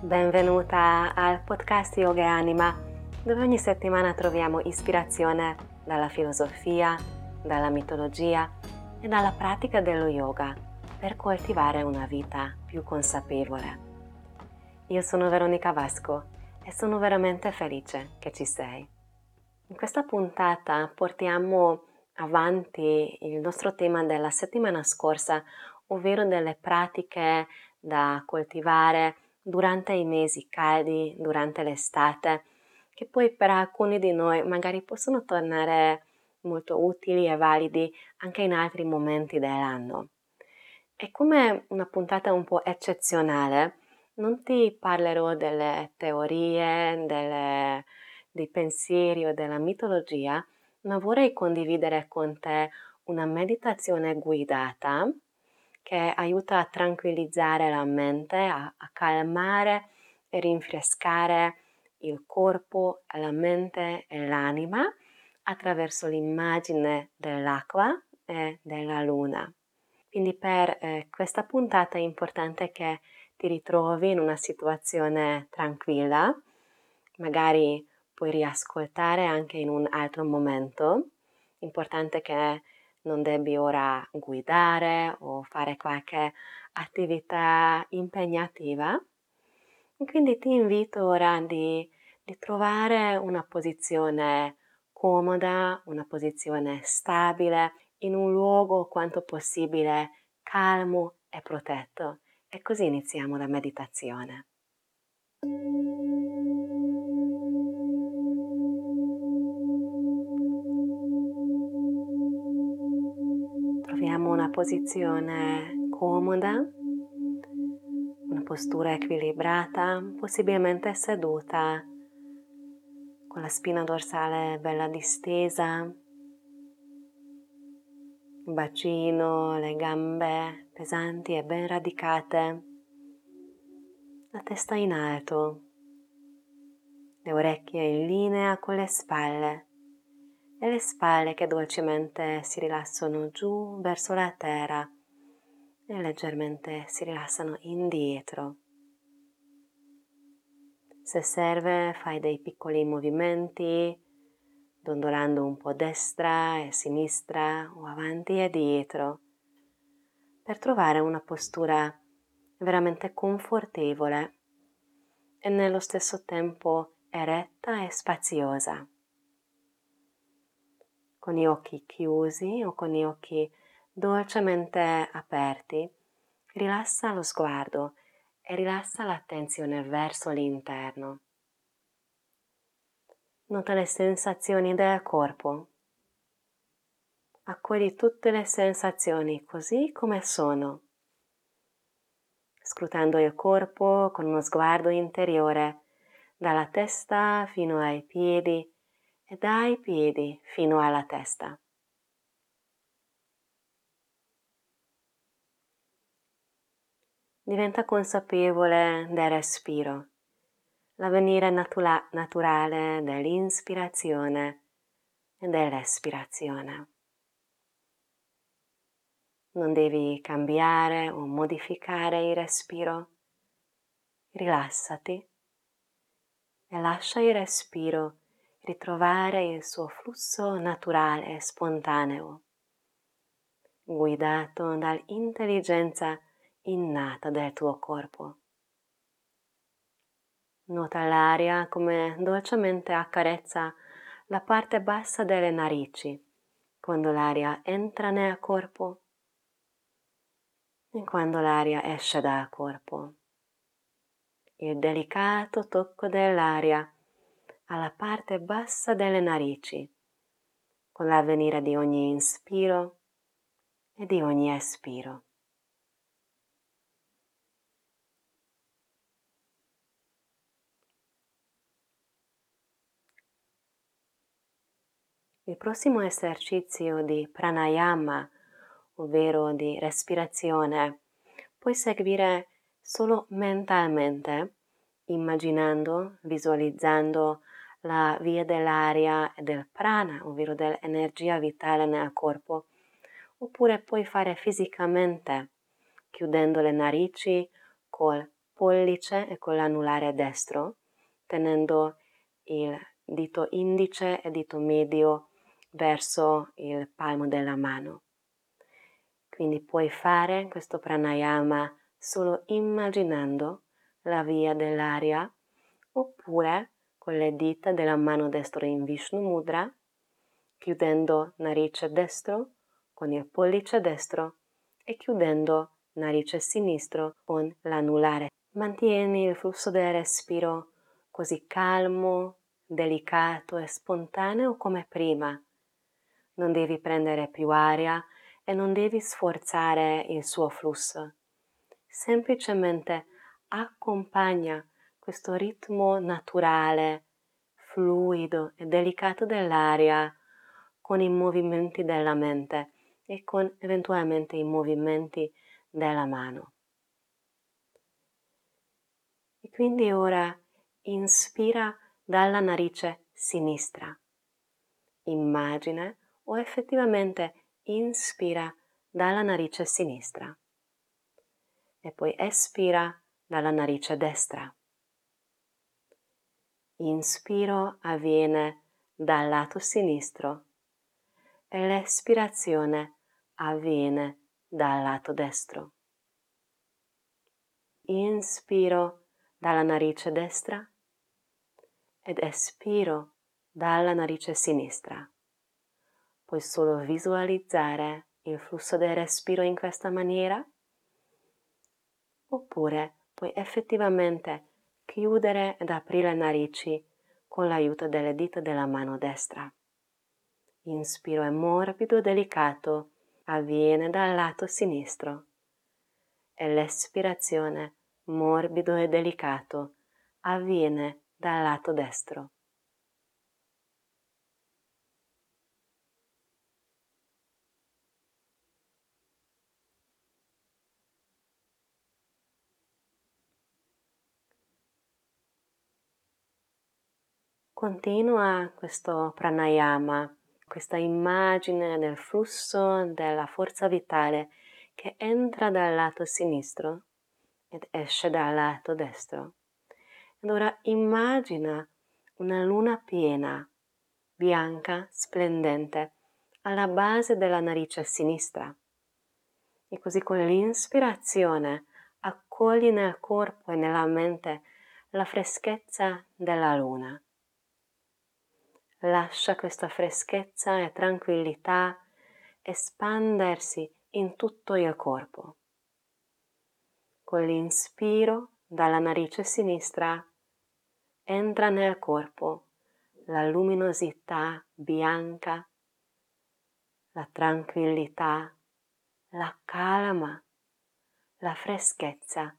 Benvenuta al podcast Yoga e Anima, dove ogni settimana troviamo ispirazione dalla filosofia, dalla mitologia e dalla pratica dello yoga per coltivare una vita più consapevole. Io sono Veronica Vasco e sono veramente felice che ci sei. In questa puntata portiamo avanti il nostro tema della settimana scorsa, ovvero delle pratiche da coltivare durante i mesi caldi, durante l'estate, che poi per alcuni di noi magari possono tornare molto utili e validi anche in altri momenti dell'anno. E come una puntata un po' eccezionale, non ti parlerò delle teorie, delle, dei pensieri o della mitologia, ma vorrei condividere con te una meditazione guidata che aiuta a tranquillizzare la mente, a, a calmare e rinfrescare il corpo, la mente e l'anima attraverso l'immagine dell'acqua e della luna. Quindi per eh, questa puntata è importante che ti ritrovi in una situazione tranquilla, magari puoi riascoltare anche in un altro momento. Importante che non devi ora guidare o fare qualche attività impegnativa. Quindi ti invito ora di, di trovare una posizione comoda, una posizione stabile, in un luogo quanto possibile calmo e protetto. E così iniziamo la meditazione. Posizione comoda, una postura equilibrata, possibilmente seduta, con la spina dorsale bella distesa, il bacino, le gambe pesanti e ben radicate, la testa in alto, le orecchie in linea con le spalle e le spalle che dolcemente si rilassano giù verso la terra e leggermente si rilassano indietro. Se serve fai dei piccoli movimenti dondolando un po' destra e sinistra o avanti e dietro per trovare una postura veramente confortevole e nello stesso tempo eretta e spaziosa con gli occhi chiusi o con gli occhi dolcemente aperti, rilassa lo sguardo e rilassa l'attenzione verso l'interno. Nota le sensazioni del corpo. Accogli tutte le sensazioni così come sono, scrutando il corpo con uno sguardo interiore, dalla testa fino ai piedi e dai piedi fino alla testa. Diventa consapevole del respiro, l'avvenire natura- naturale dell'inspirazione e dell'espirazione. Non devi cambiare o modificare il respiro. Rilassati e lascia il respiro ritrovare il suo flusso naturale e spontaneo, guidato dall'intelligenza innata del tuo corpo. Nota l'aria come dolcemente accarezza la parte bassa delle narici quando l'aria entra nel corpo e quando l'aria esce dal corpo. Il delicato tocco dell'aria alla parte bassa delle narici, con l'avvenire di ogni inspiro e di ogni espiro. Il prossimo esercizio di pranayama, ovvero di respirazione, puoi seguire solo mentalmente, immaginando, visualizzando la via dell'aria e del prana, ovvero dell'energia vitale nel corpo, oppure puoi fare fisicamente, chiudendo le narici col pollice e con l'anulare destro, tenendo il dito indice e dito medio verso il palmo della mano. Quindi puoi fare questo pranayama solo immaginando la via dell'aria oppure con le dita della mano destra in Vishnu Mudra, chiudendo narice destro con il pollice destro e chiudendo narice sinistro con l'anulare. Mantieni il flusso del respiro così calmo, delicato e spontaneo come prima. Non devi prendere più aria e non devi sforzare il suo flusso. Semplicemente accompagna questo ritmo naturale, fluido e delicato dell'aria con i movimenti della mente e con eventualmente i movimenti della mano. E quindi ora inspira dalla narice sinistra. Immagina o effettivamente inspira dalla narice sinistra e poi espira dalla narice destra. Inspiro avviene dal lato sinistro e l'espirazione avviene dal lato destro. Inspiro dalla narice destra ed espiro dalla narice sinistra. Puoi solo visualizzare il flusso del respiro in questa maniera oppure puoi effettivamente chiudere ed aprire le narici con l'aiuto delle dita della mano destra. Inspiro è morbido e delicato, avviene dal lato sinistro e l'espirazione morbido e delicato avviene dal lato destro. Continua questo pranayama, questa immagine del flusso della forza vitale che entra dal lato sinistro ed esce dal lato destro. Ed ora immagina una luna piena, bianca, splendente, alla base della narice sinistra. E così con l'inspirazione accogli nel corpo e nella mente la freschezza della luna Lascia questa freschezza e tranquillità espandersi in tutto il corpo. Con l'inspiro dalla narice sinistra entra nel corpo la luminosità bianca, la tranquillità, la calma, la freschezza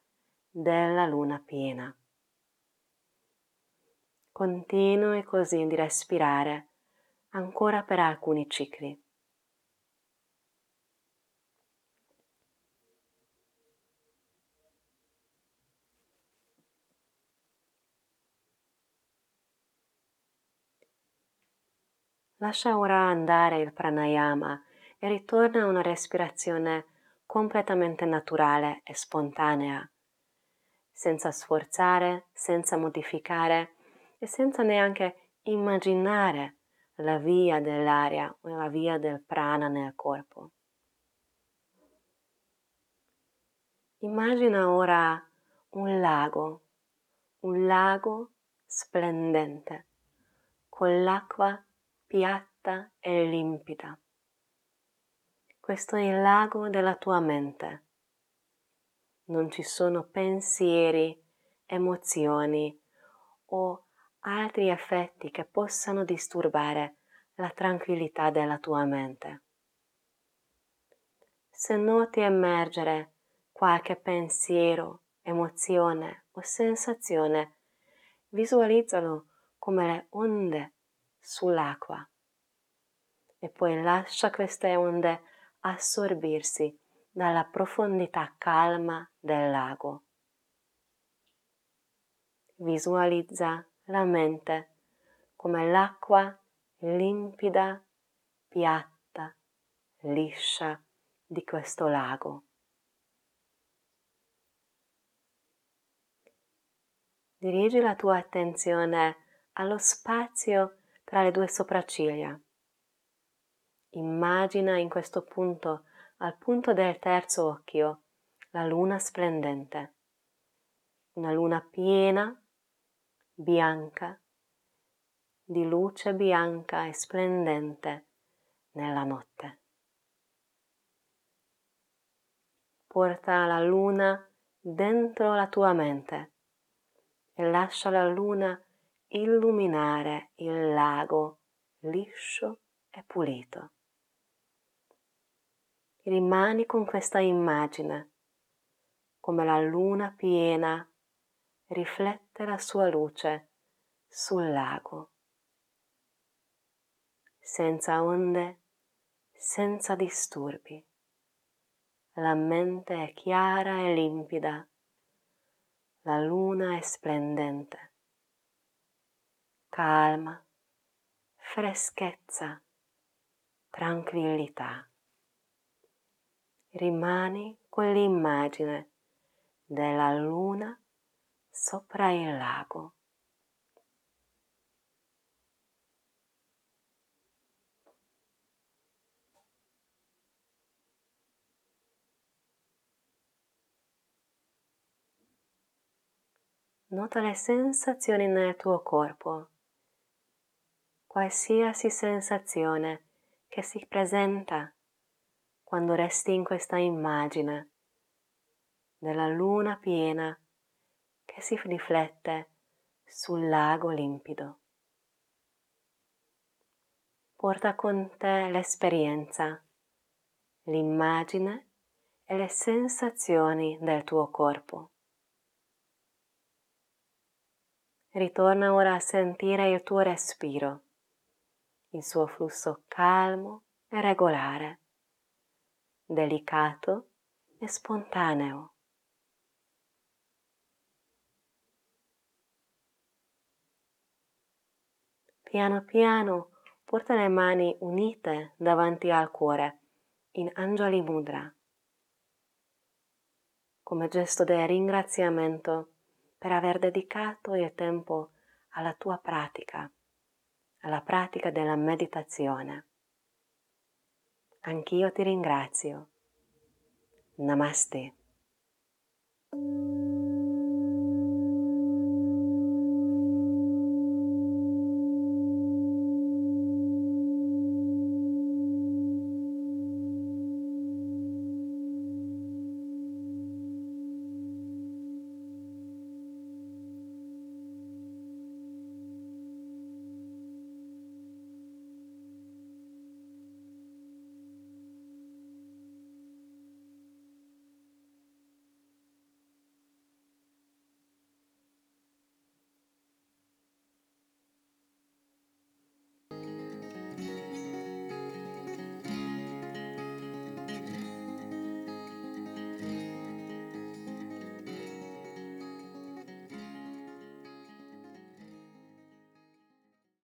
della luna piena. Continui così di respirare ancora per alcuni cicli. Lascia ora andare il pranayama e ritorna a una respirazione completamente naturale e spontanea, senza sforzare, senza modificare e senza neanche immaginare la via dell'aria o la via del prana nel corpo. Immagina ora un lago, un lago splendente, con l'acqua piatta e limpida. Questo è il lago della tua mente. Non ci sono pensieri, emozioni o altri effetti che possano disturbare la tranquillità della tua mente. Se noti emergere qualche pensiero, emozione o sensazione, visualizzalo come le onde sull'acqua e poi lascia queste onde assorbirsi dalla profondità calma del lago. Visualizza la mente come l'acqua limpida, piatta, liscia di questo lago. dirigi la tua attenzione allo spazio tra le due sopracciglia. Immagina in questo punto, al punto del terzo occhio, la luna splendente, una luna piena, bianca, di luce bianca e splendente nella notte. Porta la luna dentro la tua mente e lascia la luna illuminare il lago liscio e pulito. Rimani con questa immagine, come la luna piena riflette la sua luce sul lago, senza onde, senza disturbi. La mente è chiara e limpida, la luna è splendente, calma, freschezza, tranquillità. Rimani con l'immagine della luna sopra il lago. Nota le sensazioni nel tuo corpo, qualsiasi sensazione che si presenta quando resti in questa immagine della luna piena che si riflette sul lago limpido. Porta con te l'esperienza, l'immagine e le sensazioni del tuo corpo. Ritorna ora a sentire il tuo respiro, il suo flusso calmo e regolare, delicato e spontaneo. Piano piano porta le mani unite davanti al cuore in Anjali Mudra, come gesto di ringraziamento per aver dedicato il tempo alla tua pratica, alla pratica della meditazione. Anch'io ti ringrazio. Namaste.